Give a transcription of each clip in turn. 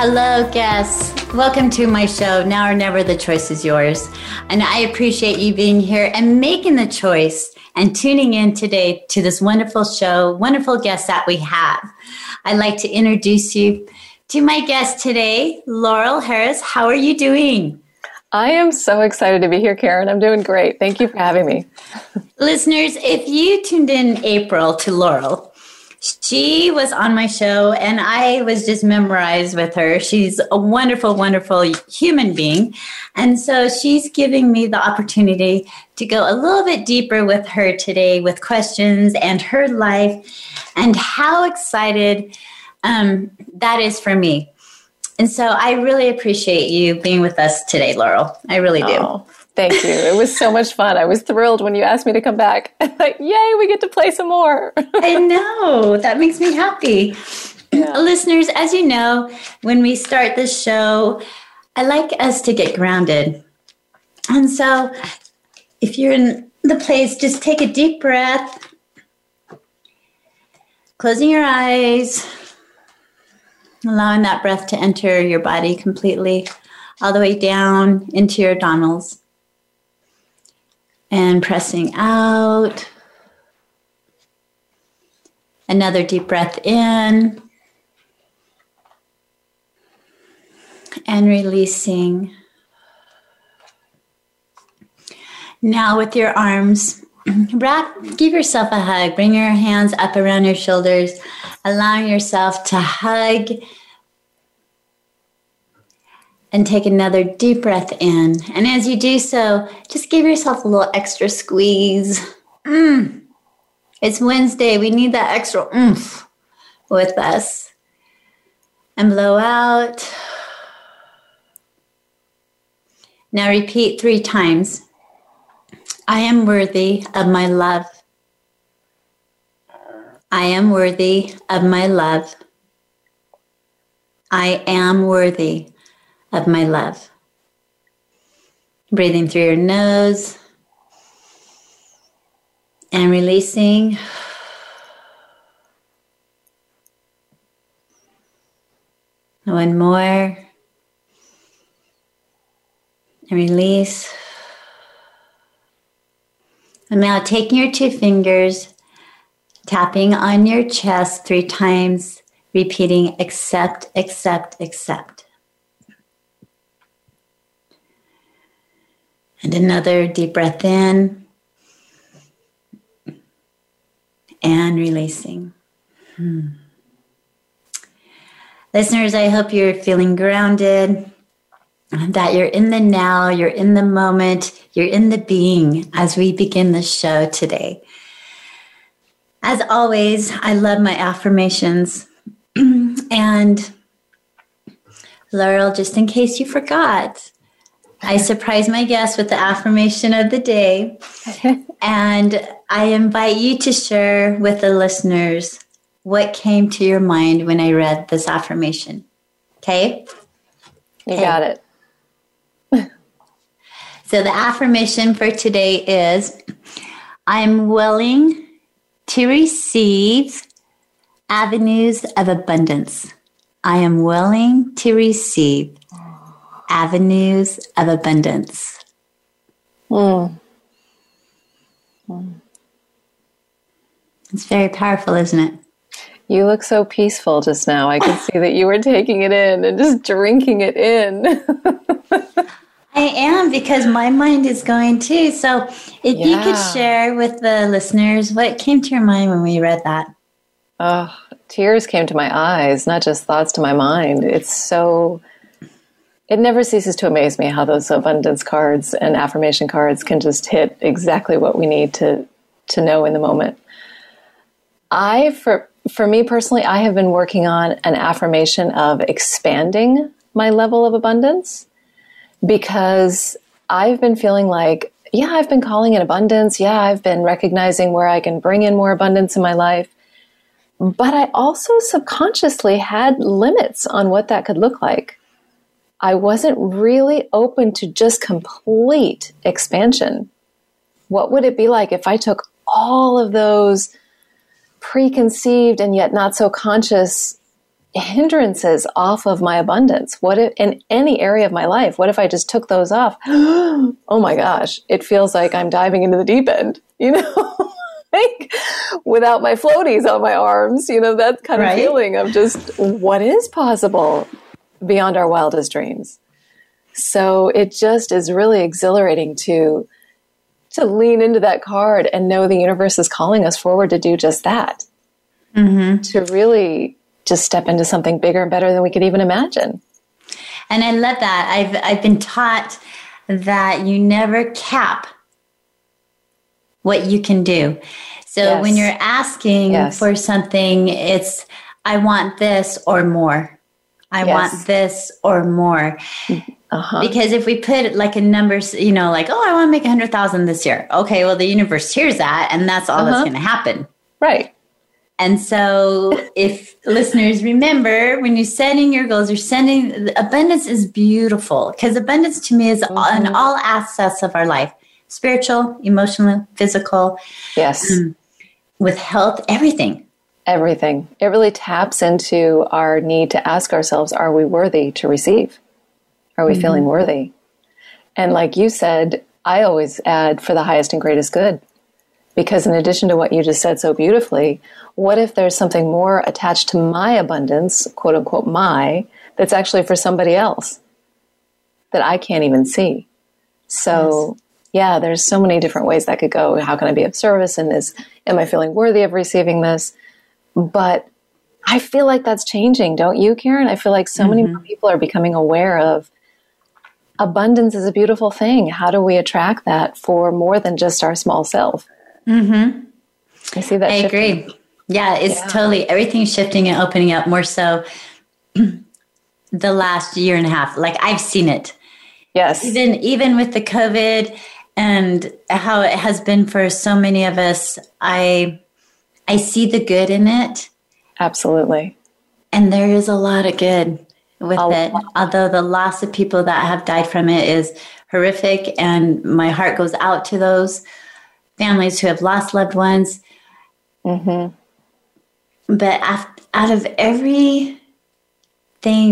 Hello, guests. Welcome to my show, Now or Never, the choice is yours. And I appreciate you being here and making the choice and tuning in today to this wonderful show, wonderful guests that we have. I'd like to introduce you to my guest today, Laurel Harris. How are you doing? I am so excited to be here, Karen. I'm doing great. Thank you for having me. Listeners, if you tuned in April to Laurel, she was on my show and I was just memorized with her. She's a wonderful, wonderful human being. And so she's giving me the opportunity to go a little bit deeper with her today with questions and her life and how excited um, that is for me. And so I really appreciate you being with us today, Laurel. I really do. Oh, Thank you. It was so much fun. I was thrilled when you asked me to come back. like, yay, we get to play some more. I know. That makes me happy. Yeah. Listeners, as you know, when we start this show, I like us to get grounded. And so if you're in the place, just take a deep breath, closing your eyes, allowing that breath to enter your body completely, all the way down into your abdominals and pressing out. Another deep breath in and releasing. Now, with your arms, wrap, give yourself a hug. Bring your hands up around your shoulders, allowing yourself to hug and take another deep breath in. And as you do so, just give yourself a little extra squeeze. Mm. It's Wednesday. We need that extra oomph with us. And blow out. Now repeat three times I am worthy of my love. I am worthy of my love. I am worthy of my love. Breathing through your nose and releasing. One more. And release. And now taking your two fingers, tapping on your chest three times, repeating accept, accept, accept. And another deep breath in and releasing. Hmm. Listeners, I hope you're feeling grounded, that you're in the now, you're in the moment, you're in the being as we begin the show today. As always, I love my affirmations. and Laurel, just in case you forgot, I surprise my guests with the affirmation of the day. and I invite you to share with the listeners what came to your mind when I read this affirmation. Okay? You okay. got it. so the affirmation for today is I'm willing to receive avenues of abundance. I am willing to receive avenues of abundance. Mm. Mm. It's very powerful, isn't it? You look so peaceful just now. I could see that you were taking it in and just drinking it in. I am because my mind is going too. So, if yeah. you could share with the listeners what came to your mind when we read that. Oh, tears came to my eyes, not just thoughts to my mind. It's so it never ceases to amaze me how those abundance cards and affirmation cards can just hit exactly what we need to to know in the moment. I for for me personally, I have been working on an affirmation of expanding my level of abundance because I've been feeling like yeah, I've been calling in abundance. Yeah, I've been recognizing where I can bring in more abundance in my life. But I also subconsciously had limits on what that could look like. I wasn't really open to just complete expansion. What would it be like if I took all of those preconceived and yet not so conscious hindrances off of my abundance? What if in any area of my life, what if I just took those off? oh my gosh, it feels like I'm diving into the deep end, you know? like without my floaties on my arms, you know, that kind right? of feeling of just what is possible beyond our wildest dreams. So it just is really exhilarating to to lean into that card and know the universe is calling us forward to do just that. Mm-hmm. To really just step into something bigger and better than we could even imagine. And I love that. I've I've been taught that you never cap what you can do. So yes. when you're asking yes. for something, it's I want this or more. I yes. want this or more. Uh-huh. Because if we put like a number, you know, like, oh, I want to make a hundred thousand this year. Okay, well, the universe hears that, and that's all uh-huh. that's going to happen. Right. And so, if listeners remember, when you're setting your goals, you're sending abundance is beautiful because abundance to me is mm-hmm. in all aspects of our life spiritual, emotional, physical. Yes. Um, with health, everything. Everything. It really taps into our need to ask ourselves are we worthy to receive? Are we mm-hmm. feeling worthy? And like you said, I always add for the highest and greatest good. Because in addition to what you just said so beautifully, what if there's something more attached to my abundance, quote unquote, my, that's actually for somebody else that I can't even see? So, yes. yeah, there's so many different ways that could go. How can I be of service? And is, am I feeling worthy of receiving this? But I feel like that's changing, don't you, Karen? I feel like so mm-hmm. many more people are becoming aware of abundance is a beautiful thing. How do we attract that for more than just our small self? Mm-hmm. I see that. I shifting. agree. Yeah, it's yeah. totally everything's shifting and opening up more so the last year and a half. Like I've seen it. Yes. Even even with the COVID and how it has been for so many of us, I I see the good in it. Absolutely. And there is a lot of good with a it. Lot. Although the loss of people that have died from it is horrific and my heart goes out to those families who have lost loved ones. Mm-hmm. But out of everything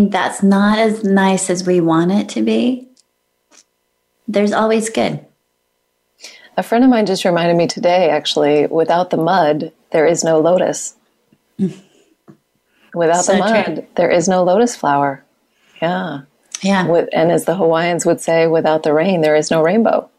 that's not as nice as we want it to be, there's always good. A friend of mine just reminded me today, actually, without the mud, there is no lotus. Without so the mud, true. there is no lotus flower. Yeah. Yeah. With, and as the Hawaiians would say, without the rain, there is no rainbow.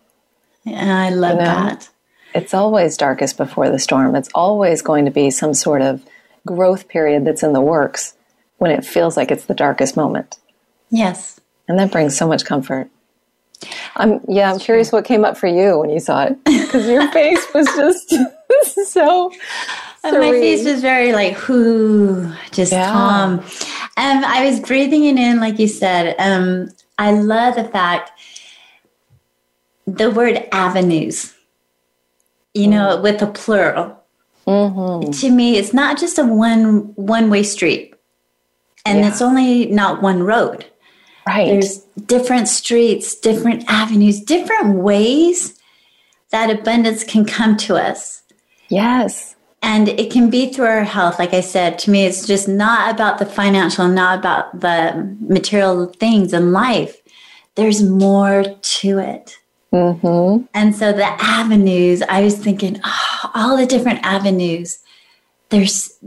Yeah, I love you know? that. It's always darkest before the storm. It's always going to be some sort of growth period that's in the works when it feels like it's the darkest moment. Yes. And that brings so much comfort. I'm yeah, I'm curious what came up for you when you saw it because your face was just so. My face was very like whoo, just yeah. calm. Um, I was breathing it in, like you said. Um, I love the fact the word avenues. You know, mm. with a plural. Mm-hmm. To me, it's not just a one one way street, and yeah. it's only not one road. Right. There's different streets, different avenues, different ways that abundance can come to us. Yes. And it can be through our health. Like I said, to me, it's just not about the financial, not about the material things in life. There's more to it. Mm-hmm. And so the avenues, I was thinking, oh, all the different avenues. There's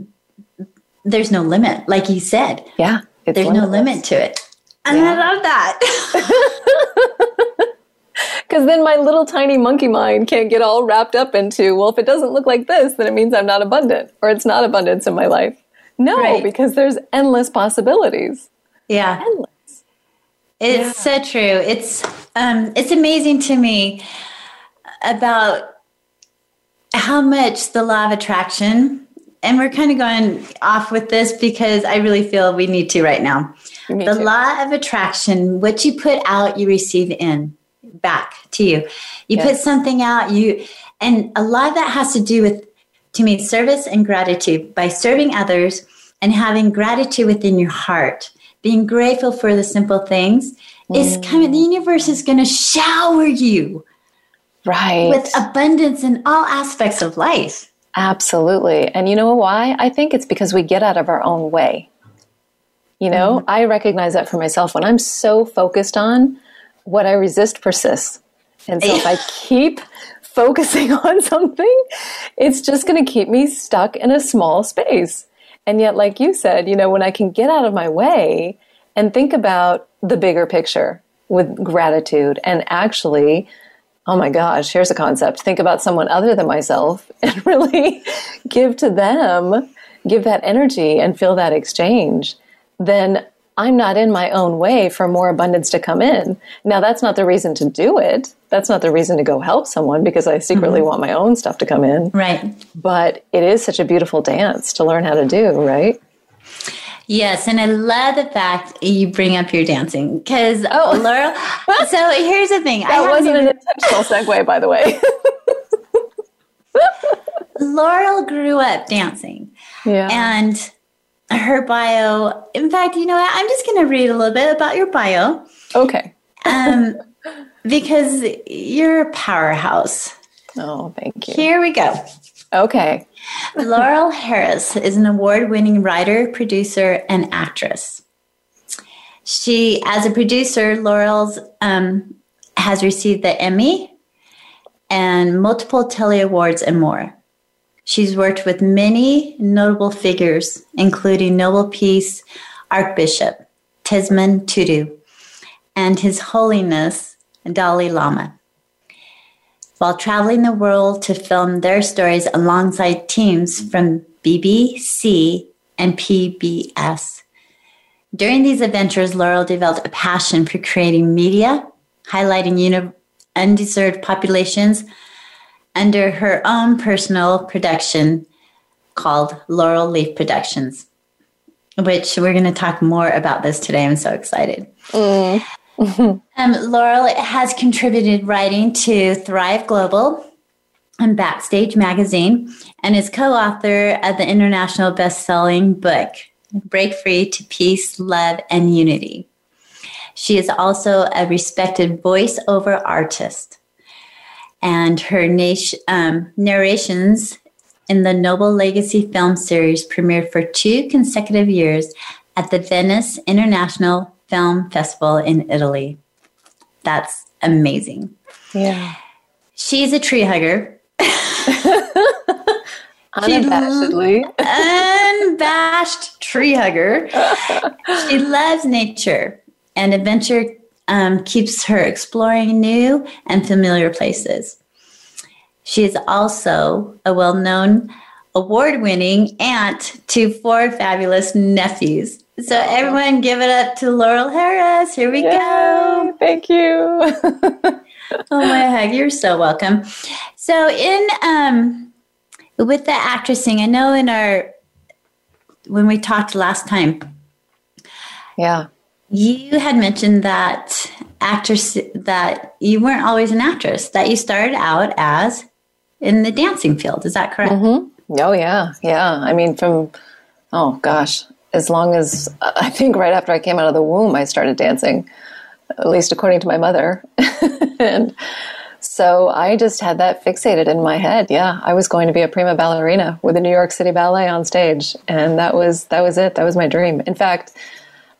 there's no limit, like you said. Yeah, there's limitless. no limit to it, and yeah. I love that. Because then my little tiny monkey mind can't get all wrapped up into, well, if it doesn't look like this, then it means I'm not abundant or it's not abundance in my life. No, right. because there's endless possibilities. Yeah, endless. It's yeah. so true. It's um, it's amazing to me about how much the law of attraction, and we're kind of going off with this because I really feel we need to right now. Me the too. law of attraction, what you put out, you receive in. Back to you. You Yes. put something out, you and a lot of that has to do with to me service and gratitude by serving others and having gratitude within your heart, being grateful for the simple things. Is kind of the mm. universe is going to shower you Right. with abundance in all aspects of life. Absolutely. And you know why? I think it's because we get out of our own way. You know, mm. I recognize that for myself when I'm so focused on what I resist persists. And so if I keep focusing on something, it's just going to keep me stuck in a small space. And yet, like you said, you know, when I can get out of my way and think about the bigger picture with gratitude and actually oh my gosh, here's a concept. Think about someone other than myself and really give to them, give that energy and feel that exchange, then I'm not in my own way for more abundance to come in. Now, that's not the reason to do it. That's not the reason to go help someone because I secretly mm-hmm. want my own stuff to come in. Right. But it is such a beautiful dance to learn how to do, right? Yes, and I love the fact you bring up your dancing because oh, Laurel. so here's the thing: I That haven't wasn't even- an intentional segue, by the way. Laurel grew up dancing, yeah. and her bio. In fact, you know what? I'm just going to read a little bit about your bio okay. um, because you're a powerhouse. Oh, thank you. Here we go. Okay. Laurel Harris is an award winning writer, producer, and actress. She, as a producer, Laurel's um, has received the Emmy and multiple Telly Awards and more. She's worked with many notable figures, including Nobel Peace Archbishop Desmond Tutu and His Holiness Dalai Lama while traveling the world to film their stories alongside teams from BBC and PBS. During these adventures, Laurel developed a passion for creating media, highlighting uni- undeserved populations under her own personal production called Laurel Leaf Productions, which we're going to talk more about this today. I'm so excited. Um, Laurel has contributed writing to Thrive Global and Backstage Magazine and is co author of the international best selling book, Break Free to Peace, Love, and Unity. She is also a respected voiceover artist, and her nation, um, narrations in the Nobel Legacy film series premiered for two consecutive years at the Venice International Film Festival in Italy. That's amazing. Yeah. She's a tree hugger, Unabashedly. unabashed tree hugger. She loves nature, and adventure um, keeps her exploring new and familiar places. She is also a well known award winning aunt to four fabulous nephews. So, everyone give it up to Laurel Harris. Here we go. Thank you. Oh my heck, you're so welcome. So in um with the actressing, I know in our when we talked last time, yeah. You had mentioned that actress that you weren't always an actress, that you started out as in the dancing field. Is that correct? Mm-hmm. Oh, yeah. Yeah. I mean, from, oh gosh, as long as I think right after I came out of the womb, I started dancing, at least according to my mother. and so I just had that fixated in my head. Yeah. I was going to be a prima ballerina with the New York City Ballet on stage. And that was, that was it. That was my dream. In fact,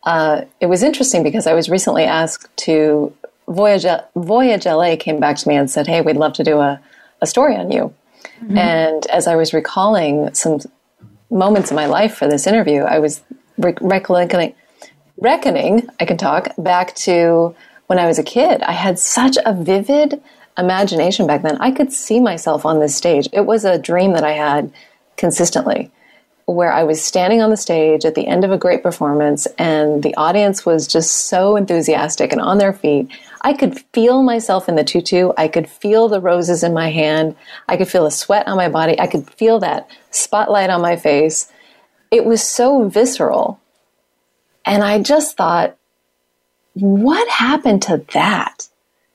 uh, it was interesting because I was recently asked to Voyage, Voyage LA came back to me and said, Hey, we'd love to do a, a story on you. And as I was recalling some moments in my life for this interview, I was re- recollecting, reckoning, I can talk, back to when I was a kid. I had such a vivid imagination back then. I could see myself on this stage. It was a dream that I had consistently where I was standing on the stage at the end of a great performance and the audience was just so enthusiastic and on their feet. I could feel myself in the tutu. I could feel the roses in my hand. I could feel the sweat on my body. I could feel that spotlight on my face. It was so visceral. And I just thought, what happened to that?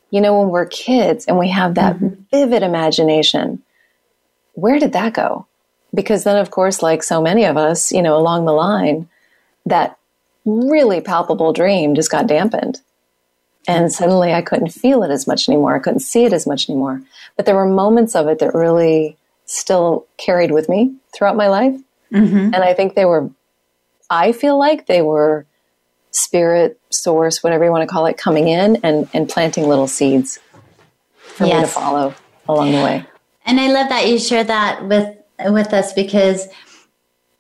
you know, when we're kids and we have that mm-hmm. vivid imagination, where did that go? Because then, of course, like so many of us, you know, along the line, that really palpable dream just got dampened. And suddenly I couldn't feel it as much anymore. I couldn't see it as much anymore. But there were moments of it that really still carried with me throughout my life. Mm-hmm. And I think they were, I feel like they were spirit, source, whatever you want to call it, coming in and, and planting little seeds for yes. me to follow along the way. And I love that you share that with with us because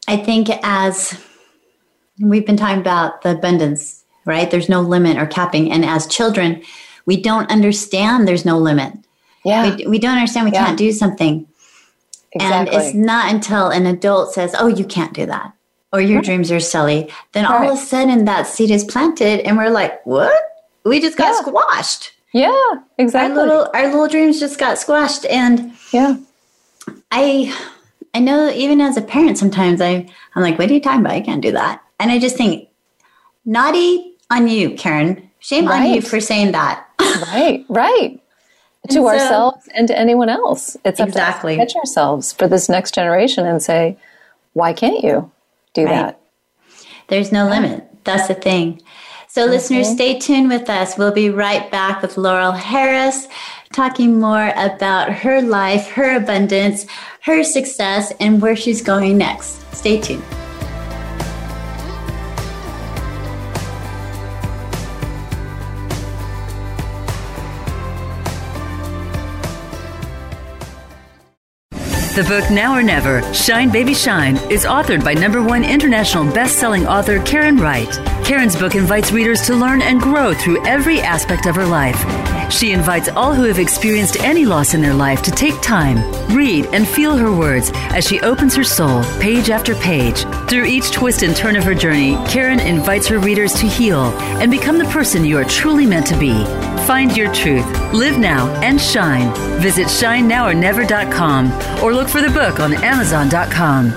I think as we've been talking about the abundance, right? There's no limit or capping. And as children, we don't understand there's no limit. Yeah. We, we don't understand we yeah. can't do something. Exactly. And it's not until an adult says, oh, you can't do that or your right. dreams are silly, then all right. of a sudden that seed is planted and we're like, what? We just got yeah. squashed. Yeah, exactly. Our little our little dreams just got squashed and yeah. I I know even as a parent sometimes I I'm like, what are you talking about? I can't do that. And I just think naughty on you, Karen. Shame right. on you for saying that. right, right. to so, ourselves and to anyone else. It's exactly. up to us catch ourselves for this next generation and say, why can't you? do right. that. There's no limit. That's the thing. So, okay. listeners, stay tuned with us. We'll be right back with Laurel Harris talking more about her life, her abundance, her success, and where she's going next. Stay tuned. The book Now or Never, Shine Baby Shine, is authored by number one international best-selling author Karen Wright. Karen's book invites readers to learn and grow through every aspect of her life. She invites all who have experienced any loss in their life to take time, read, and feel her words as she opens her soul page after page. Through each twist and turn of her journey, Karen invites her readers to heal and become the person you are truly meant to be. Find your truth, live now, and shine. Visit shinenowornever.com or look for the book on amazon.com.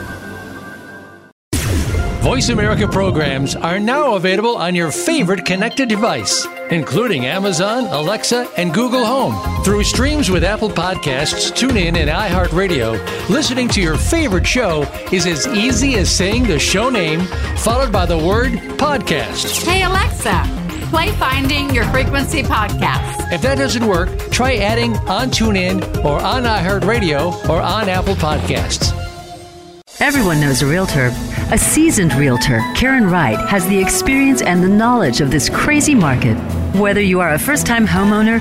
Voice America programs are now available on your favorite connected device, including Amazon, Alexa, and Google Home. Through streams with Apple Podcasts, TuneIn, and iHeartRadio, listening to your favorite show is as easy as saying the show name followed by the word podcast. Hey, Alexa play Finding Your Frequency podcast. If that doesn't work, try adding on TuneIn or on iHeartRadio or on Apple Podcasts. Everyone knows a realtor. A seasoned realtor, Karen Wright, has the experience and the knowledge of this crazy market. Whether you are a first time homeowner,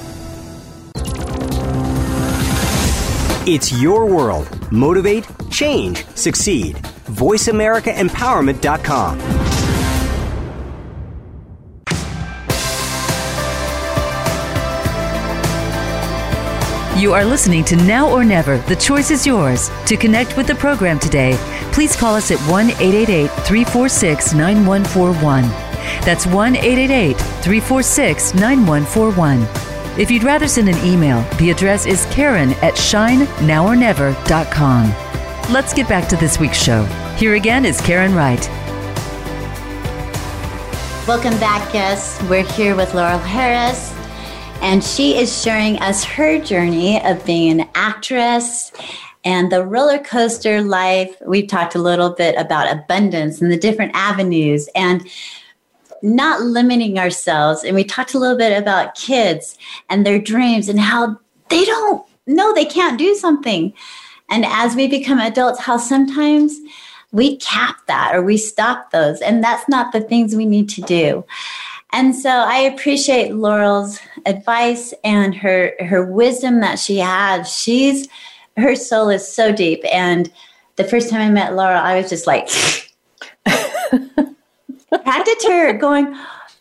It's your world. Motivate, change, succeed. VoiceAmericaEmpowerment.com. You are listening to Now or Never. The choice is yours. To connect with the program today, please call us at 1 888 346 9141. That's 1 888 346 9141. If you'd rather send an email, the address is karen at shinenowornever.com. Let's get back to this week's show. Here again is Karen Wright. Welcome back, guests. We're here with Laurel Harris, and she is sharing us her journey of being an actress and the roller coaster life. We've talked a little bit about abundance and the different avenues. And not limiting ourselves. And we talked a little bit about kids and their dreams and how they don't know they can't do something. And as we become adults, how sometimes we cap that or we stop those. And that's not the things we need to do. And so I appreciate Laurel's advice and her her wisdom that she has. She's her soul is so deep. And the first time I met Laurel, I was just like Her going,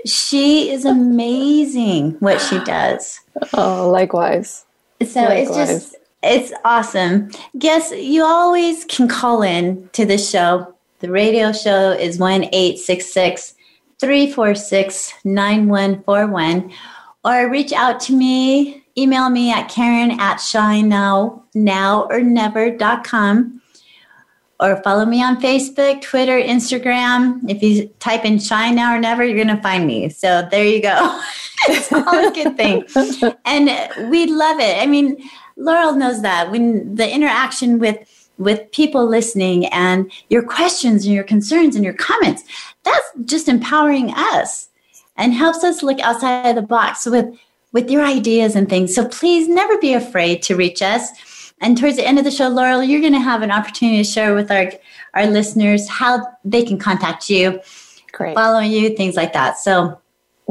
she is amazing what she does. Oh, likewise. So likewise. it's just It's awesome. Guess you always can call in to the show. The radio show is 1 866 346 9141. Or reach out to me, email me at Karen at shinenow, now or never.com. Or follow me on Facebook, Twitter, Instagram. If you type in Shine Now or Never, you're going to find me. So there you go. it's all a good thing. And we love it. I mean, Laurel knows that when the interaction with with people listening and your questions and your concerns and your comments, that's just empowering us and helps us look outside of the box with with your ideas and things. So please never be afraid to reach us. And towards the end of the show, Laurel, you're going to have an opportunity to share with our our listeners how they can contact you, Great. follow you, things like that. So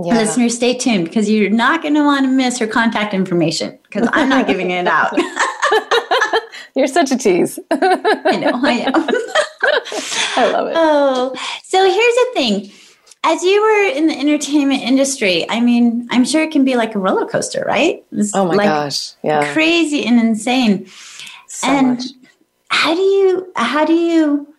Yeah. listeners, stay tuned because you're not going to want to miss her contact information because I'm not giving it out. You're such a tease. I know, I am. I love it. Oh, so here's the thing. As you were in the entertainment industry, I mean, I'm sure it can be like a roller coaster, right? It's Oh my like gosh. Yeah. crazy and insane. So and much. how do you how do you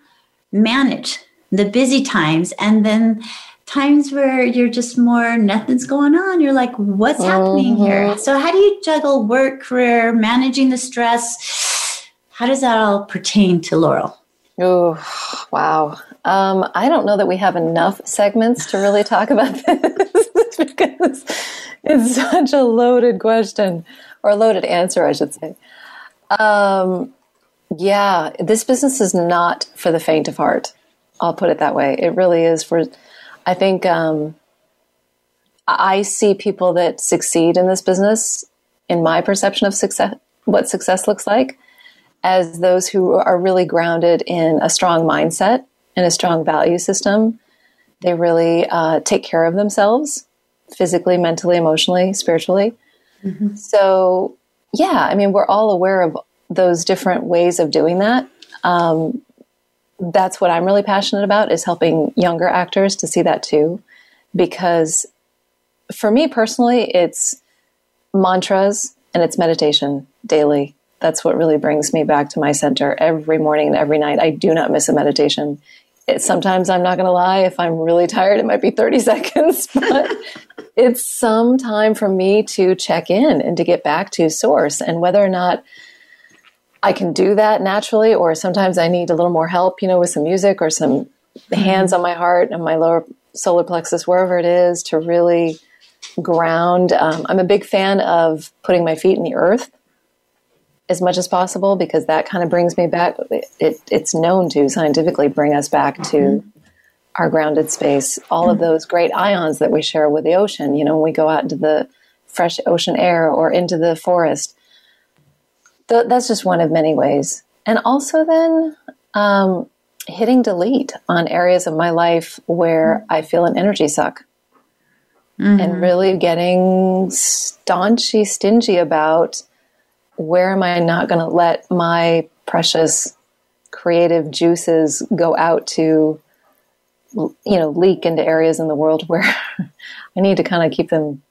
manage the busy times and then times where you're just more nothing's going on? You're like, what's happening here? Mm-hmm. So how do you juggle work, career, managing the stress? How does that all pertain to Laurel? Oh, wow. Um, I don't know that we have enough segments to really talk about this because it's such a loaded question or loaded answer, I should say. Um, yeah, this business is not for the faint of heart. I'll put it that way. It really is for, I think, um, I see people that succeed in this business, in my perception of success, what success looks like, as those who are really grounded in a strong mindset and a strong value system. They really uh, take care of themselves physically, mentally, emotionally, spiritually. So, yeah, I mean, we're all aware of those different ways of doing that. Um, that's what I'm really passionate about is helping younger actors to see that too, because for me personally, it's mantras and it's meditation daily. That's what really brings me back to my center every morning and every night. I do not miss a meditation. It, sometimes I'm not going to lie. If I'm really tired, it might be 30 seconds, but it's some time for me to check in and to get back to source. And whether or not I can do that naturally, or sometimes I need a little more help, you know, with some music or some hands on my heart and my lower solar plexus, wherever it is, to really ground. Um, I'm a big fan of putting my feet in the earth as much as possible because that kind of brings me back. It, it's known to scientifically bring us back to mm-hmm. our grounded space. All of those great ions that we share with the ocean, you know, when we go out into the fresh ocean air or into the forest. Th- that's just one of many ways. And also, then um, hitting delete on areas of my life where mm-hmm. I feel an energy suck and mm-hmm. really getting staunchy, stingy about where am I not going to let my precious creative juices go out to, you know, leak into areas in the world where I need to kind of keep them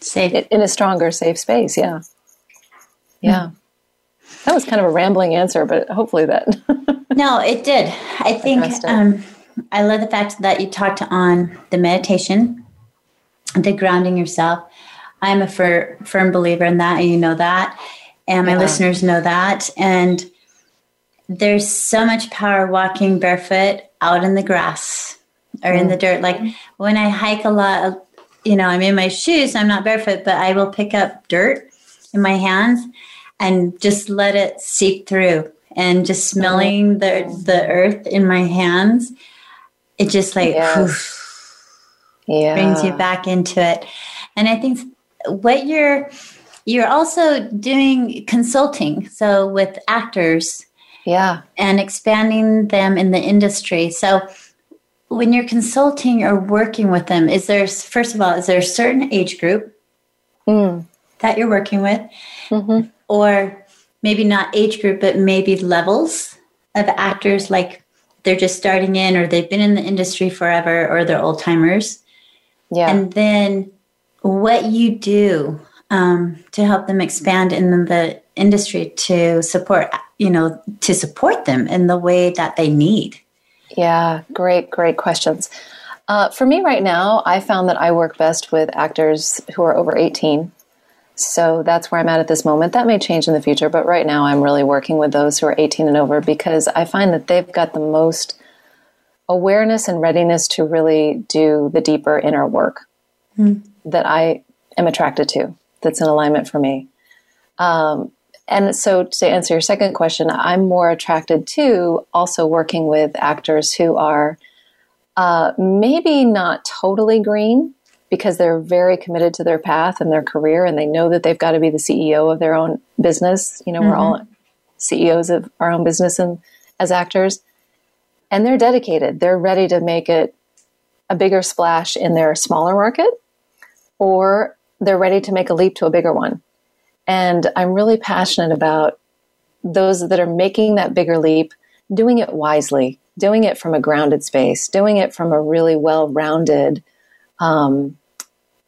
Safe. in a stronger, safe space. Yeah. Yeah. That was kind of a rambling answer, but hopefully that. No, it did. I think um, I love the fact that you talked on the meditation, the grounding yourself. I'm a fir- firm believer in that, and you know that, and my Yeah. listeners know that. And there's so much power walking barefoot out in the grass or in the dirt. Like mm-hmm. when I hike a lot, you know, I'm in my shoes, I'm not barefoot, but I will pick up dirt in my hands and just let it seep through and just smelling the the earth in my hands it just like Yes. yeah. brings you back into it and i think what you're you're also doing consulting so with actors. Yeah. and expanding them in the industry. So when you're consulting or working with them is there first of all is there a certain age group mm. that you're working with? Mm-hmm. Or maybe not age group but maybe levels of actors like they're just starting in or they've been in the industry forever or they're old timers? Yeah. and then what you do um, to help them expand in the industry to support, you know, to support them in the way that they need? Yeah, great, great questions. Uh, for me right now, I found that I work best with actors who are over 18. So that's where I'm at at this moment. That may change in the future, but right now I'm really working with those who are 18 and over because I find that they've got the most awareness and readiness to really do the deeper inner work mm. That I am attracted to, that's in alignment for me. Um, and so, to answer your second question, I'm more attracted to also working with actors who are uh, maybe not totally green because they're very committed to their path and their career and they know that they've got to be the CEO of their own business. You know, mm-hmm. we're all CEOs of our own business and as actors. And they're dedicated. They're ready to make it a bigger splash in their smaller market or they're ready to make a leap to a bigger one. And I'm really passionate about those that are making that bigger leap, doing it wisely, doing it from a grounded space, doing it from a really well rounded, um,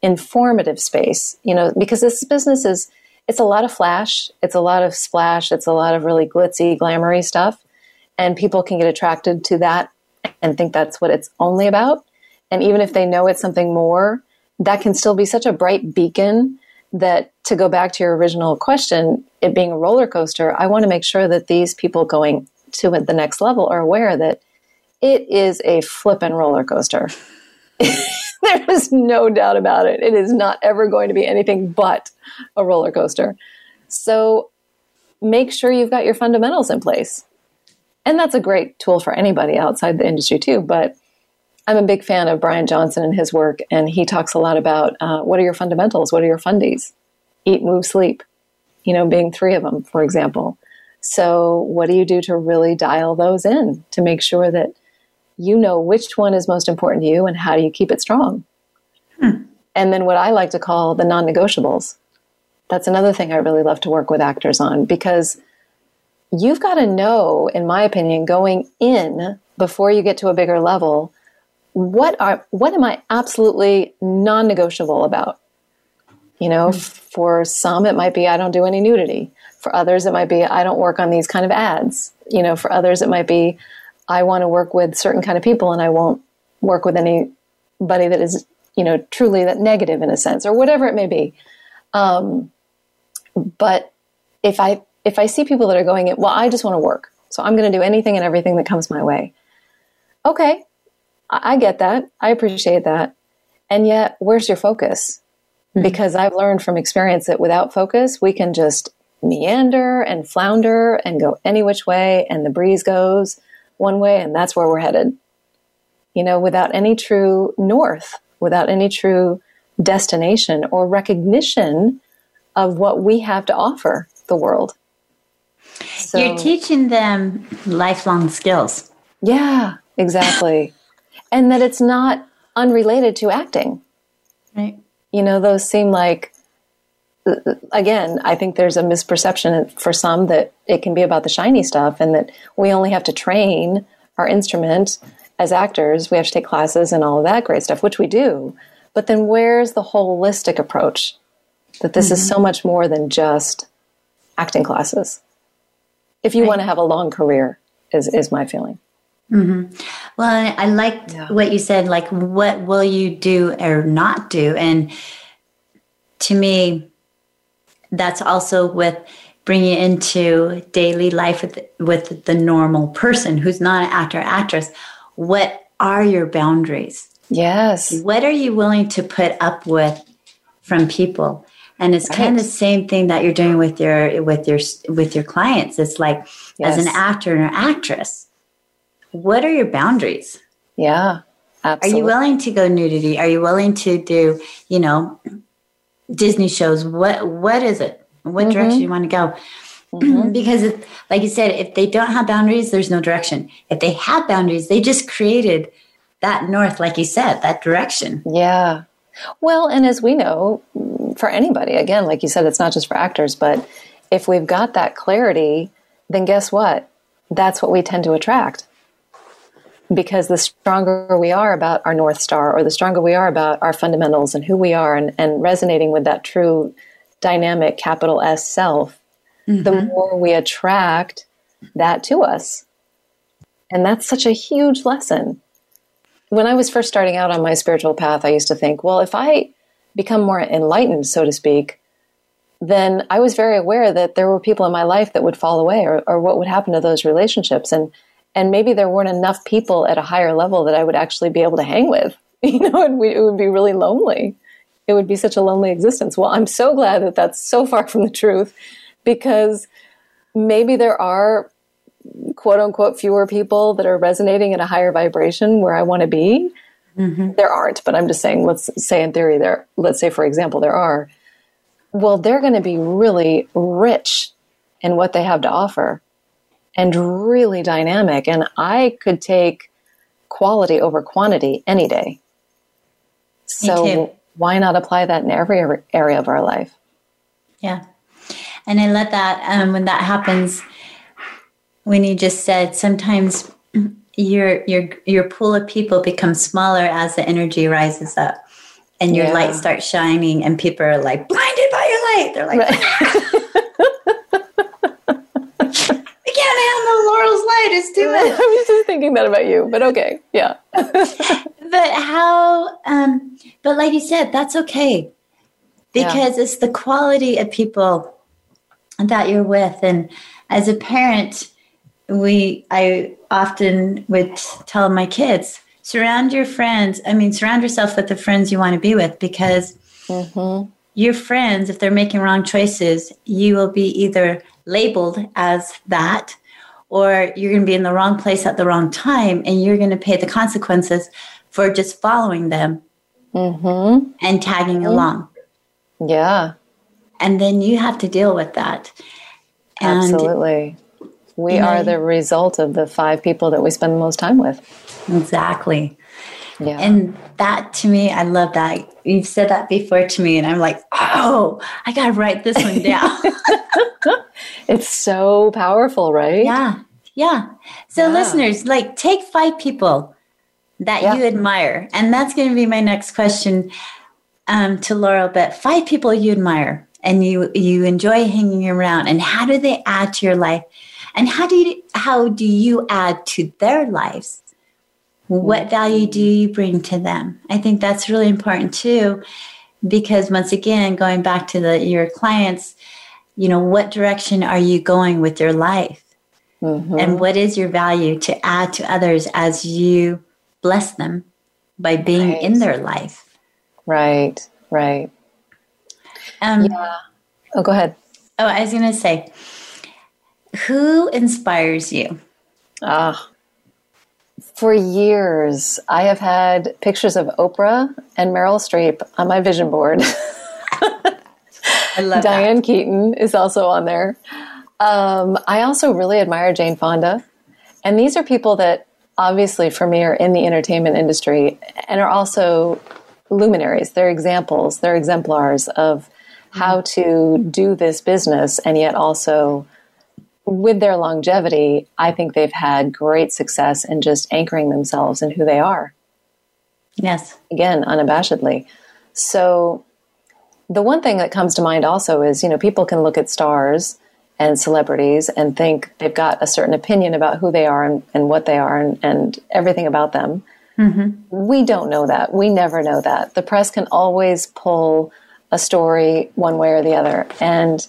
informative space, you know, because this business is, it's a lot of flash, it's a lot of splash, it's a lot of really glitzy, glamoury stuff. And people can get attracted to that and think that's what it's only about. And even if they know it's something more, that can still be such a bright beacon that to go back to your original question, it being a roller coaster, I want to make sure that these people going to the next level are aware that it is a flippin' roller coaster. there is no doubt about it. It is not ever going to be anything but a roller coaster. So make sure you've got your fundamentals in place. And that's a great tool for anybody outside the industry too. But I'm a big fan of Brian Johnson and his work, and he talks a lot about uh, what are your fundamentals? What are your fundies? Eat, move, sleep. You know, being three of them, for example. So, what do you do to really dial those in to make sure that you know which one is most important to you and how do you keep it strong? Hmm. And then, what I like to call the non negotiables. That's another thing I really love to work with actors on because you've got to know, in my opinion, going in before you get to a bigger level what are what am I absolutely non-negotiable about? You know, mm-hmm. for some it might be I don't do any nudity. For others it might be I don't work on these kind of ads. You know, for others it might be I want to work with certain kind of people and I won't work with anybody that is, you know, truly that negative in a sense or whatever it may be. Um, but if I if I see people that are going, in, well, I just want to work, so I'm going to do anything and everything that comes my way. Okay, I get that. I appreciate that. And yet, where's your focus? Mm-hmm. Because I've learned from experience that without focus, we can just meander and flounder and go any which way, and the breeze goes one way, and that's where we're headed. You know, without any true north, without any true destination or recognition of what we have to offer the world. So, You're teaching them lifelong skills. Yeah, exactly and that it's not unrelated to acting. Right. You know, those seem like, again, I think there's a misperception for some that it can be about the shiny stuff and that we only have to train our instrument as actors. We have to take classes and all of that great stuff, which we do. But then where's the holistic approach? That this mm-hmm. is so much more than just acting classes. If you right. want to have a long career, is, is my feeling. Mm-hmm. Well, I liked yeah. what you said, like, what will you do or not do? And to me, that's also with bringing into daily life with, with the normal person who's not an actor actress. What are your boundaries? Yes. What are you willing to put up with from people? And it's right. kind of the same thing that you're doing with your with your with your clients. It's like yes. as an actor and an actress, what are your boundaries? Yeah, absolutely. Are you willing to go nudity? Are you willing to do, you know, Disney shows? What What is it? What mm-hmm. direction you want to go? Mm-hmm. because, if, like you said, if they don't have boundaries, there's no direction. If they have boundaries, they just created that north, like you said, that direction. Yeah. Well, and as we know, for anybody, again, like you said, it's not just for actors, but if we've got that clarity, then guess what? That's what we tend to attract because the stronger we are about our North Star or the stronger we are about our fundamentals and who we are and, and resonating with that true dynamic capital S self, the mm-hmm. more we attract that to us. And that's such a huge lesson. When I was first starting out on my spiritual path, I used to think, well, if I become more enlightened, so to speak, then I was very aware that there were people in my life that would fall away or, or what would happen to those relationships. And, and maybe there weren't enough people at a higher level that I would actually be able to hang with. You know, it, would- it would be really lonely. It would be such a lonely existence. Well, I'm so glad that that's so far from the truth because maybe there are quote unquote fewer people that are resonating at a higher vibration where I want to be. Mm-hmm. There aren't, but I'm just saying, let's say in theory there, let's say for example, there are. Well, they're going to be really rich in what they have to offer and really dynamic. And I could take quality over quantity any day. So why not apply that in every area of our life? Yeah. And I let that, um, when that happens, when you just said sometimes your your your pool of people becomes smaller as the energy rises up and your Yeah. light starts shining and people are like blinded by your light. They're like, we can't handle Light, it's too I was just thinking that about you, but okay. Yeah. But how um but like you said, that's okay. Yeah. Because it's the quality of people that you're with and as a parent we i often would tell my kids surround your friends i mean surround yourself with the friends you want to be with because your friends if they're making wrong choices you will be either labeled as that or you're going to be in the wrong place at the wrong time and you're going to pay the consequences for just following them mm-hmm. and tagging mm-hmm. along Yeah. and then you have to deal with that and Absolutely. We are the result of the five people that we spend the most time with. exactly Yeah. And that to me, I love that. You've said that before to me, and I'm like, oh, I got to write this one down. it's so powerful, right? yeah. Yeah. So, Yeah. listeners, like, take five people that Yeah. you admire. And that's going to be my next question um, to Laurel. But five people you admire and you, you enjoy hanging around, and how do they add to your life? And how do you, how do you add to their lives? What value do you bring to them? I think that's really important too, because once again, going back to the your clients, you know, what direction are you going with your life? And what is your value to add to others as you bless them by being Right. in their life? Right. Right. Um, Oh, go ahead. Oh, I was going to say, who inspires you? Ah. For years, I have had pictures of Oprah and Meryl Streep on my vision board. I love Diane Keaton is also on there. Um, I also really admire Jane Fonda. And these are people that obviously for me are in the entertainment industry and are also luminaries. They're examples, they're exemplars of how to do this business and yet also with their longevity, I think they've had great success in just anchoring themselves in who they are. Yes. again unabashedly. So the one thing that comes to mind also is you know people can look at stars and celebrities and think they've got a certain opinion about who they are and, and what they are and, and everything about them. Mm-hmm. We don't know that. We never know that. The press can always pull a story one way or the other. And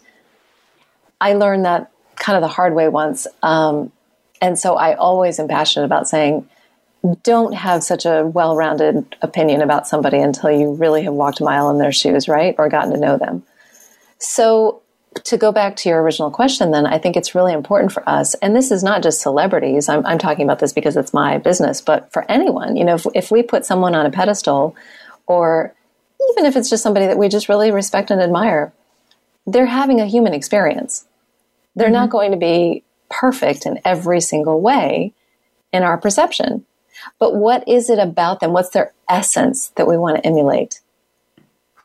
i learned that kind of the hard way once um, and so i always am passionate about saying don't have such a well rounded opinion about somebody until you really have walked a mile in their shoes, right? Or gotten to know them. So, to go back to your original question, then I think it's really important for us, and this is not just celebrities, I'm, I'm talking about this because it's my business, but for anyone, you know, if, if we put someone on a pedestal, or even if it's just somebody that we just really respect and admire, they're having a human experience. They're not mm-hmm. going to be perfect in every single way in our perception. But what is it about them? What's their essence that we want to emulate?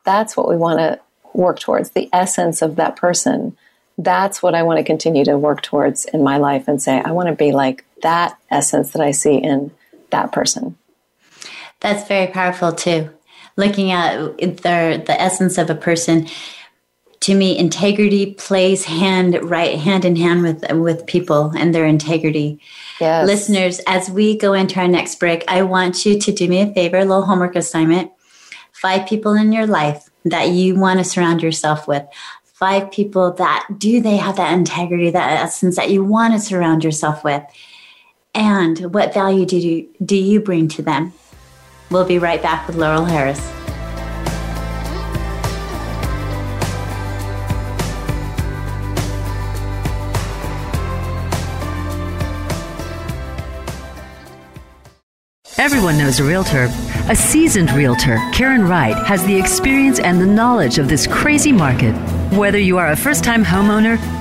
That's what we want to work towards the essence of that person. That's what I want to continue to work towards in my life and say, I want to be like that essence that I see in that person. That's very powerful too. Looking at the the essence of a person, to me, integrity plays hand right hand in hand with with people and their integrity. Yes. Listeners, as we go into our next break, I want you to do me a favor, a little homework assignment. Five people in your life that you want to surround yourself with. Five people that do they have that integrity, that essence that you want to surround yourself with. And what value do you, do you bring to them? We'll be right back with Laurel Harris. Everyone knows a realtor. A seasoned realtor, Karen Wright, has the experience and the knowledge of this crazy market. Whether you are a first time homeowner,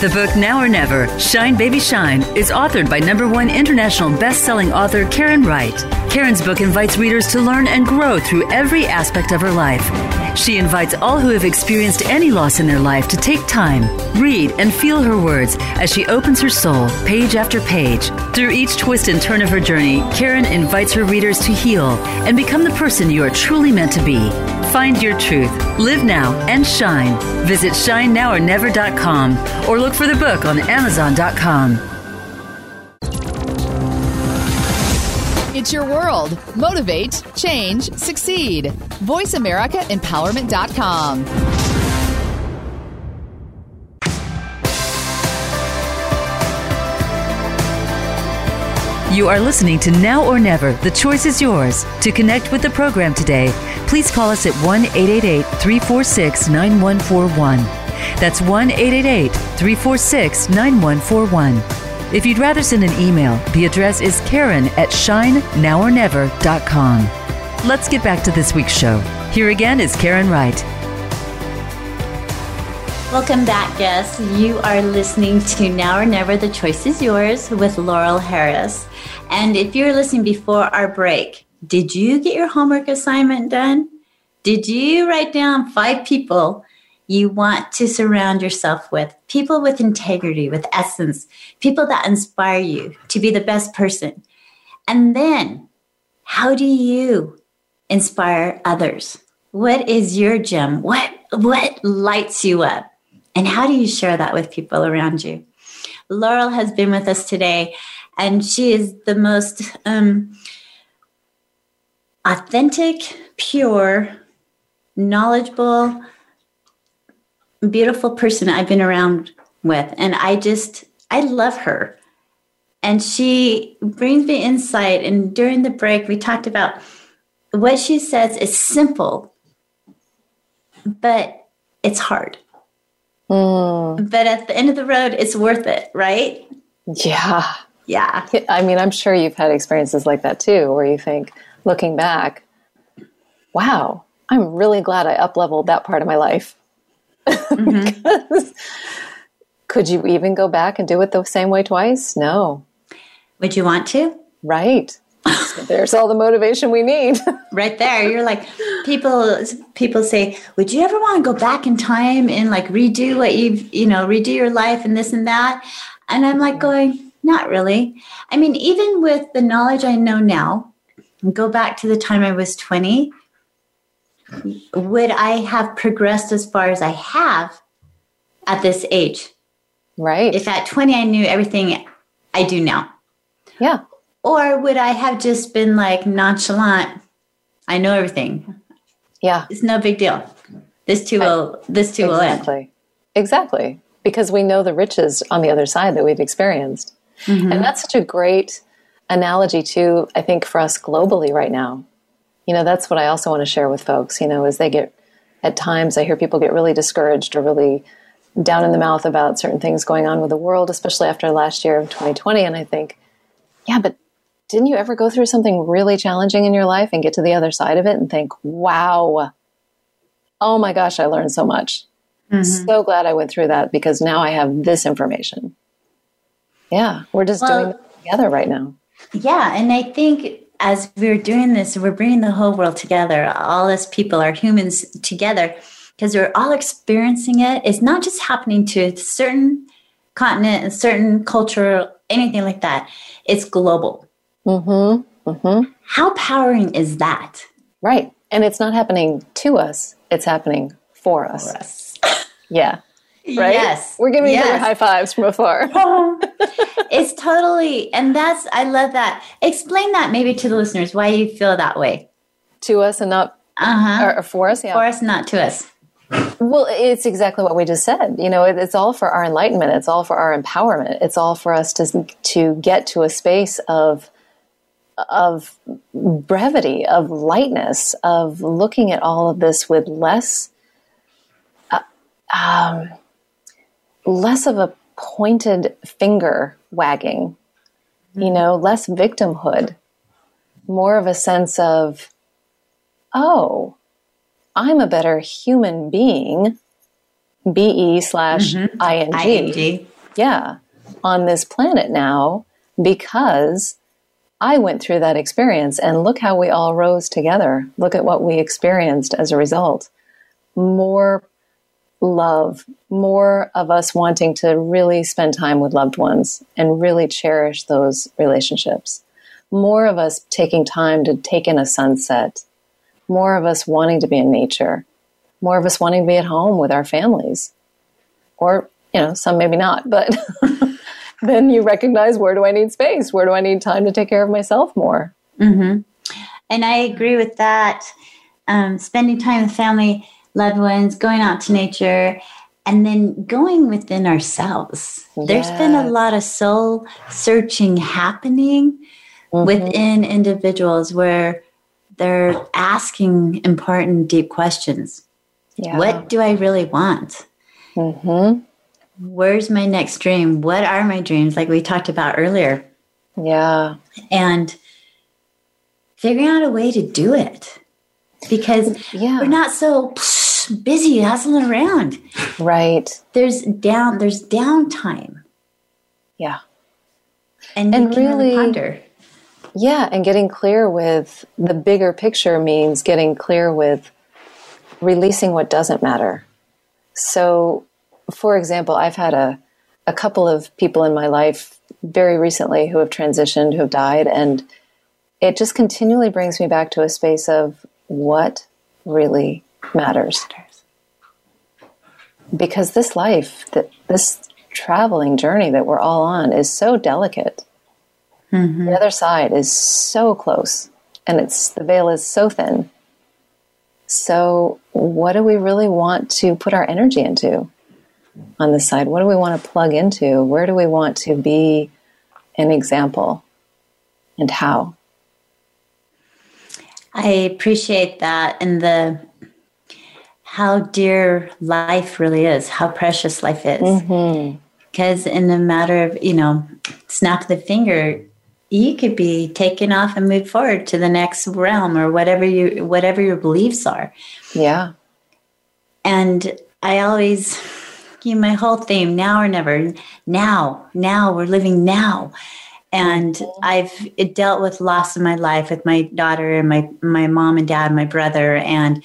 The book Now or Never, Shine Baby Shine, is authored by number one international best-selling author Karen Wright. Karen's book invites readers to learn and grow through every aspect of her life. She invites all who have experienced any loss in their life to take time, read, and feel her words as she opens her soul page after page. Through each twist and turn of her journey, Karen invites her readers to heal and become the person you are truly meant to be. Find your truth, live now, and shine. Visit shinenowornever.com or look for the book on amazon.com. It's your world. Motivate, change, succeed. VoiceAmericaEmpowerment.com. You are listening to Now or Never. The choice is yours. To connect with the program today, please call us at 1 888 346 9141. That's 1 888 346 9141. If you'd rather send an email, the address is karen at shinenowornever.com. Let's get back to this week's show. Here again is Karen Wright. Welcome back, guests. You are listening to Now or Never, The Choice is Yours with Laurel Harris. And if you're listening before our break, did you get your homework assignment done? Did you write down five people you want to surround yourself with? People with integrity, with essence, people that inspire you to be the best person. And then, how do you inspire others? What is your gem? What what lights you up? And how do you share that with people around you? Laurel has been with us today, and she is the most um, authentic, pure, knowledgeable, beautiful person I've been around with. And I just, I love her. And she brings me insight. And during the break, we talked about what she says is simple, but it's hard. Mm. But at the end of the road, it's worth it, right? Yeah. Yeah. I mean, I'm sure you've had experiences like that too, where you think, looking back, wow, I'm really glad I upleveled that part of my life. Mm-hmm. could you even go back and do it the same way twice? No. Would you want to? Right. There's all the motivation we need. right there. You're like people people say, "Would you ever want to go back in time and like redo what you've, you know, redo your life and this and that?" And I'm like going, "Not really." I mean, even with the knowledge I know now, go back to the time I was 20, would I have progressed as far as I have at this age? Right. If at 20 I knew everything I do now. Yeah. Or would I have just been like nonchalant? I know everything. Yeah. It's no big deal. This too will this too exactly. will end. Exactly. because we know the riches on the other side that we've experienced. Mm-hmm. And that's such a great analogy too, I think, for us globally right now. You know, that's what I also want to share with folks, you know, as they get at times I hear people get really discouraged or really down in the mouth about certain things going on with the world, especially after last year of 2020. And I think, yeah, but didn't you ever go through something really challenging in your life and get to the other side of it and think, wow, oh my gosh, I learned so much. Mm-hmm. So glad I went through that because now I have this information. Yeah, we're just Well- doing it together right now. Yeah, and I think as we're doing this, we're bringing the whole world together. All us people are humans together because we're all experiencing it. It's not just happening to a certain continent, a certain culture, anything like that. It's global. Mm-hmm. Mm-hmm. How powering is that? Right. And it's not happening to us, it's happening for us. For us? Yeah. Right? Yes. We're giving each other high fives from afar. it's totally, and that's, I love that. Explain that maybe to the listeners why you feel that way. to us and not Uh huh. or, or for us. Yeah. For us, not to us. Well, it's exactly what we just said. You know, it, it's all for our enlightenment. It's all for our empowerment. It's all for us to to get to a space of of brevity, of lightness, of looking at all of this with less uh, um, less of a pointed finger wagging. You know, less victimhood, more of a sense of, oh, I'm a better human being, B E slash I N G, ING. yeah, on this planet now because I went through that experience and look how we all rose together. Look at what we experienced as a result. More love, more of us wanting to really spend time with loved ones and really cherish those relationships. More of us taking time to take in a sunset more of us wanting to be in nature, more of us wanting to be at home with our families. Or, you know, some maybe not, but then you recognize where do I need space? Where do I need time to take care of myself more? And I agree with that. Um, spending time with family, loved ones, going out to nature, and then going within ourselves. There's been a lot of soul searching happening within individuals where they're asking important, deep questions. Yeah. What do I really want? Mm-hmm. Where's my next dream? What are my dreams? Like we talked about earlier. Yeah. and figuring out a way to do it because Yeah. we're not so busy hustling around. Right. There's down. There's downtime, Yeah. and, And really really- ponder. Yeah, and getting clear with the bigger picture means getting clear with releasing what doesn't matter. So, for example, I've had a, a couple of people in my life very recently who have transitioned, who have died, and it just continually brings me back to a space of what really matters. Because this life, that this traveling journey that we're all on is so delicate. Mm-hmm. The other side is so close, and it's the veil is so thin. So, what do we really want to put our energy into on this side? What do we want to plug into? Where do we want to be an example, and how? I appreciate that and the how dear life really is, how precious life is. Mm-hmm. Because in the matter of you know, snap the finger, you could be taken off and moved forward to the next realm or whatever you whatever your beliefs are. Yeah, And I always, you know, my whole theme, now or never, now, now, we're living now. And mm-hmm. I've it dealt with loss in my life with my daughter and my, my mom and dad, my brother, and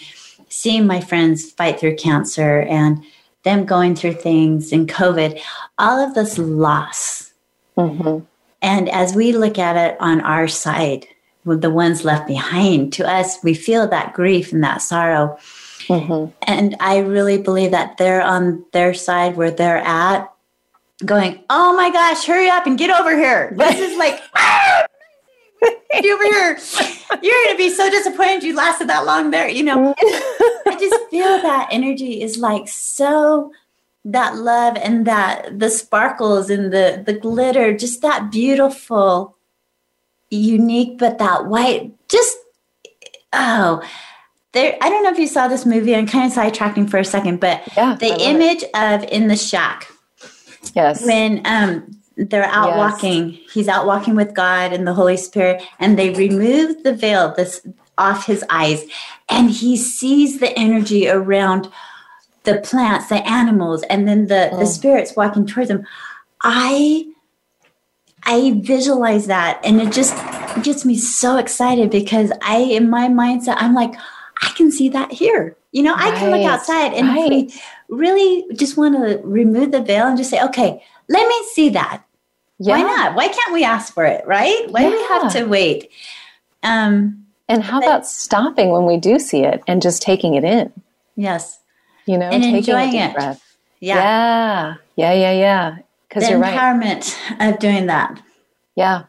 seeing my friends fight through cancer and them going through things and COVID, all of this loss. Mm-hmm. And as we look at it on our side, with the ones left behind, to us, we feel that grief and that sorrow. And I really believe that they're on their side where they're at, going, "Oh my gosh, hurry up and get over here!" This is like, "Ah, get over here. You're going to be so disappointed you lasted that long there. You know, I just feel that energy is like so that love and that the sparkles and the the glitter, just that beautiful, unique, but that white, just oh. There, I don't know if you saw this movie. I'm kind of sidetracking for a second, but Yeah, the image of in the shack Yes. when um they're out Yes. walking he's out walking with god and the holy spirit and they remove the veil this off his eyes and he sees the energy around the plants the animals and then the Mm. the spirits walking towards him i i visualize that and it just gets me so excited because i in my mindset i'm like i can see that here you know i can look outside and right. we really just want to remove the veil and just say okay let me see that why not? Why can't we ask for it, right? Why do we have to wait? Um, And how about stopping when we do see it and just taking it in? yes. You know, And taking enjoying it. breath. Yeah. Yeah. Yeah. Yeah. Yeah. Because you're right. empowerment of doing that. Yeah.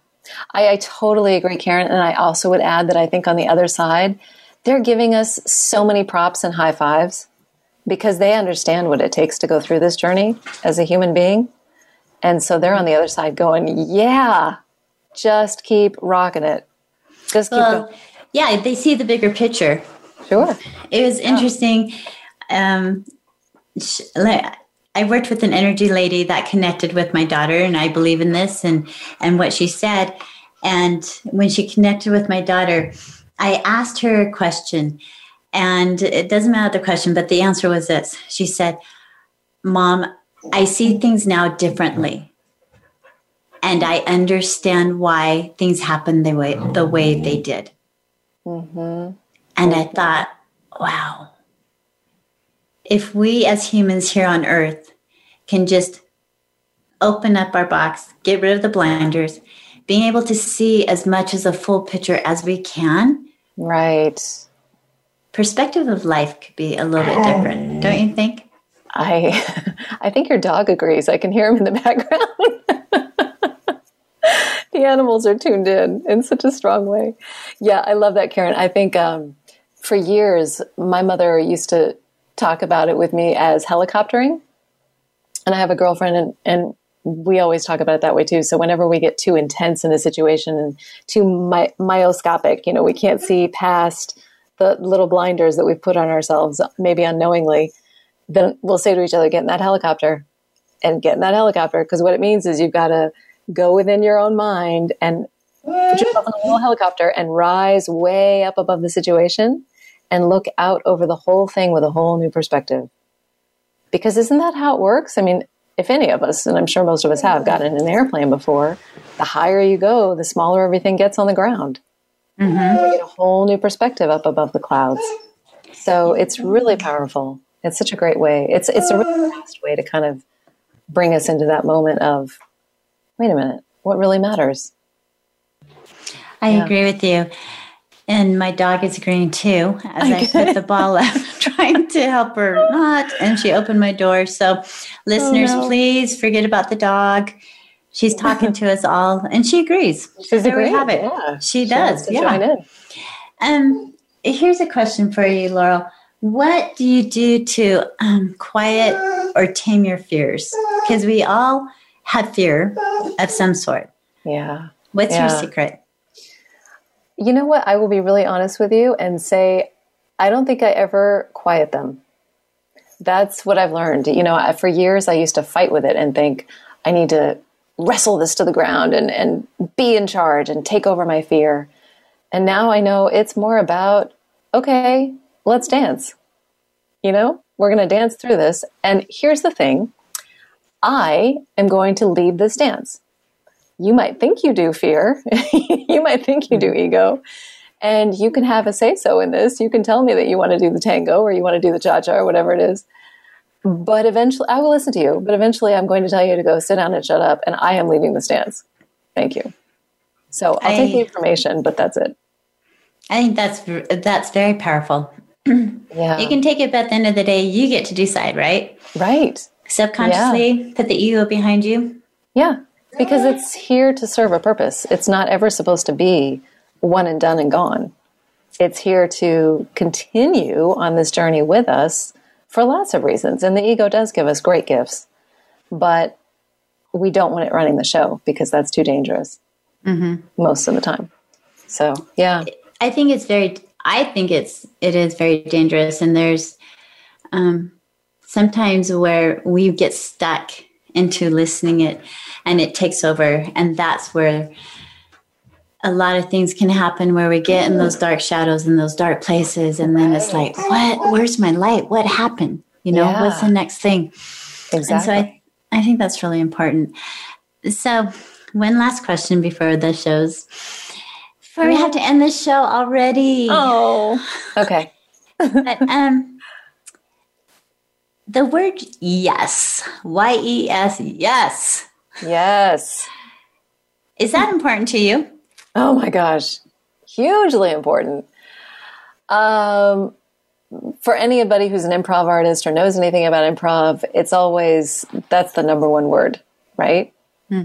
I, I totally agree, Karen. And I also would add that I think on the other side, they're giving us so many props and high fives because they understand what it takes to go through this journey as a human being. And so they're on the other side going, yeah, just keep rocking it. Just keep Well, going. yeah, they see the bigger picture. Sure. It was interesting. Um, I worked with an energy lady that connected with my daughter, and I believe in this and and what she said. And when she connected with my daughter, I asked her a question, and it doesn't matter the question, but the answer was this. She said, "Mom, I see things now differently." And I understand why things happened the way the way they oh. did. Mm-hmm. And I thought, wow, if we as humans here on earth can just open up our box, get rid of the blinders, being able to see as much as a full picture as we can, Right. perspective of life could be a little bit different, don't you think? I I think your dog agrees. I can hear him in the background. the animals are tuned in in such a strong way. Yeah, I love that, Karen. I think um, for years my mother used to talk about it with me as helicoptering, and I have a girlfriend, and, and we always talk about it that way too. So whenever we get too intense in a situation and too my, myoscopic, you know, we can't see past the little blinders that we've put on ourselves, maybe unknowingly then we'll say to each other, get in that helicopter and get in that helicopter. Because what it means is you've got to go within your own mind and put yourself in a little helicopter and rise way up above the situation and look out over the whole thing with a whole new perspective. Because isn't that how it works? I mean, if any of us, and I'm sure most of us have gotten in an airplane before, the higher you go, the smaller everything gets on the ground. Mm-hmm. We get a whole new perspective up above the clouds. So it's really powerful. It's such a great way. It's it's a really fast way to kind of bring us into that moment of, wait a minute, what really matters? I Yeah. agree with you. And my dog is agreeing too as I put the ball up, trying to help her not. And she opened my door. So, listeners, no. please forget about the dog. She's talking to us all, and she agrees. She's there we have it. yeah. She She does. wants to yeah. join in. Um, here's a question for you, Laurel. What do you do to um, quiet or tame your fears? Because we all have fear of some sort. Yeah. What's Yeah. your secret? You know what? I will be really honest with you and say, I don't think I ever quiet them. That's what I've learned. You know, for years I used to fight with it and think, I need to wrestle this to the ground and, and be in charge and take over my fear. And now I know it's more about, okay, let's dance. You know, we're going to dance through this. And here's the thing I am going to lead this dance you might think you do fear, you might think you do mm-hmm. ego, and you can have a say so in this. You can tell me that you want to do the tango or you want to do the cha cha or whatever it is. But eventually, I will listen to you. But eventually, I'm going to tell you to go sit down and shut up, and I am leading the dance. Thank you. So I'll take the information, but that's it. I think that's that's very powerful. Yeah. You can take it, but at the end of the day, you get to decide, right? right. Subconsciously, put the ego behind you. Yeah, because it's here to serve a purpose. It's not ever supposed to be one and done and gone. It's here to continue on this journey with us for lots of reasons. And the ego does give us great gifts, but we don't want it running the show because that's too dangerous most of the time. So, yeah. I think it's very. I think it's it is very dangerous, and there's um, sometimes where we get stuck into listening it, and it takes over, and that's where a lot of things can happen where we get in those dark shadows and those dark places, and then it's like, what? Where's my light? What happened? You know, Yeah. what's the next thing? Exactly. And so I, I think that's really important. So, one last question before the shows. Before we have to end the show already. oh. Okay. But, um, the word yes, Y E S, yes. Yes. Is that important to you? Oh my gosh. Hugely important. Um, for anybody who's an improv artist or knows anything about improv, it's always that's the number one word, right?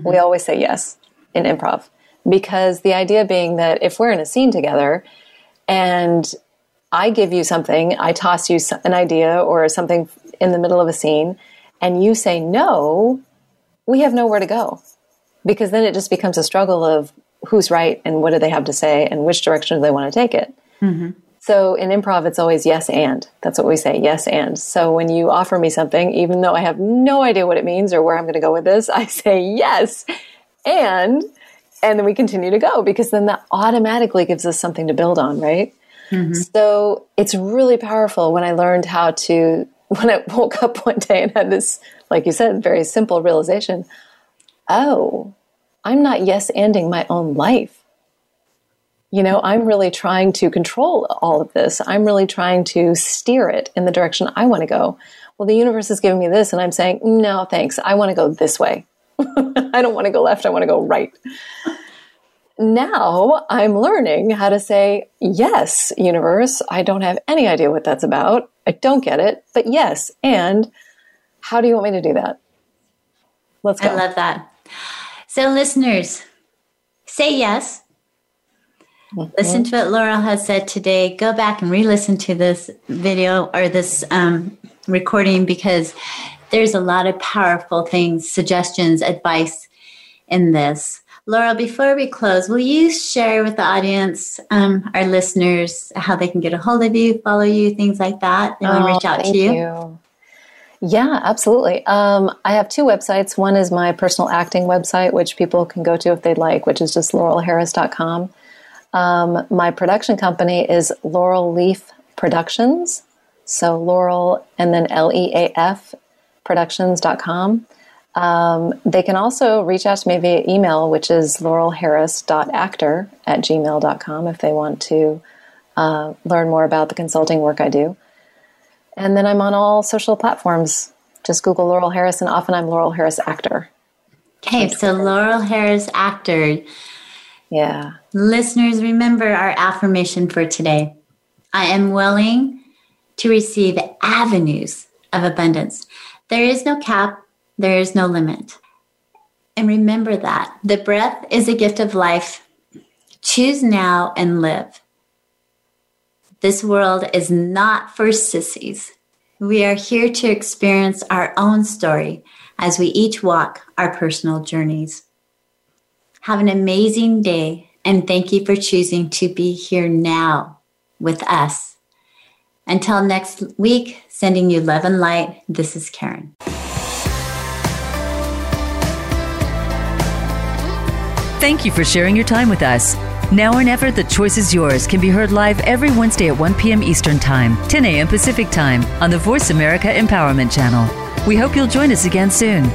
We always say yes in improv because the idea being that if we're in a scene together and I give you something, I toss you an idea or something in the middle of a scene, and you say no, we have nowhere to go because then it just becomes a struggle of who's right and what do they have to say and which direction do they want to take it. Mm-hmm. So in improv, it's always yes and. That's what we say, yes and. So when you offer me something, even though I have no idea what it means or where I'm going to go with this, I say yes and, and then we continue to go because then that automatically gives us something to build on, right? Mm-hmm. So it's really powerful when I learned how to, when I woke up one day and had this, like you said, very simple realization oh, I'm not yes ending my own life. You know, I'm really trying to control all of this. I'm really trying to steer it in the direction I want to go. Well, the universe is giving me this, and I'm saying, no, thanks. I want to go this way. I don't want to go left. I want to go right. Now I'm learning how to say, yes, universe. I don't have any idea what that's about. I don't get it, but yes. And how do you want me to do that? Let's go. I love that. So, listeners, say yes. Listen to what Laurel has said today. Go back and re listen to this video or this um, recording because there's a lot of powerful things, suggestions, advice in this. Laurel, before we close, will you share with the audience, um, our listeners, how they can get a hold of you, follow you, things like that? They want to Oh, reach out thank to you. Yeah, absolutely. Um, I have two websites. One is my personal acting website, which people can go to if they'd like, which is just laurelharris.com. Um, my production company is Laurel Leaf Productions. So Laurel and then L E A F productions.com. Um, they can also reach out to me via email, which is laurelharris.actor at gmail.com if they want to uh, learn more about the consulting work I do. And then I'm on all social platforms. Just Google Laurel Harris, and often I'm Laurel Harris actor. Okay, so Laurel Harris, actor. Yeah. Listeners, remember our affirmation for today. I am willing to receive avenues of abundance. There is no cap, there is no limit. And remember that the breath is a gift of life. Choose now and live. This world is not for sissies. We are here to experience our own story as we each walk our personal journeys. Have an amazing day and thank you for choosing to be here now with us. Until next week, sending you love and light, this is Karen. Thank you for sharing your time with us. Now or Never, The Choice is Yours can be heard live every Wednesday at 1 p.m. Eastern Time, 10 a.m. Pacific Time on the Voice America Empowerment Channel. We hope you'll join us again soon.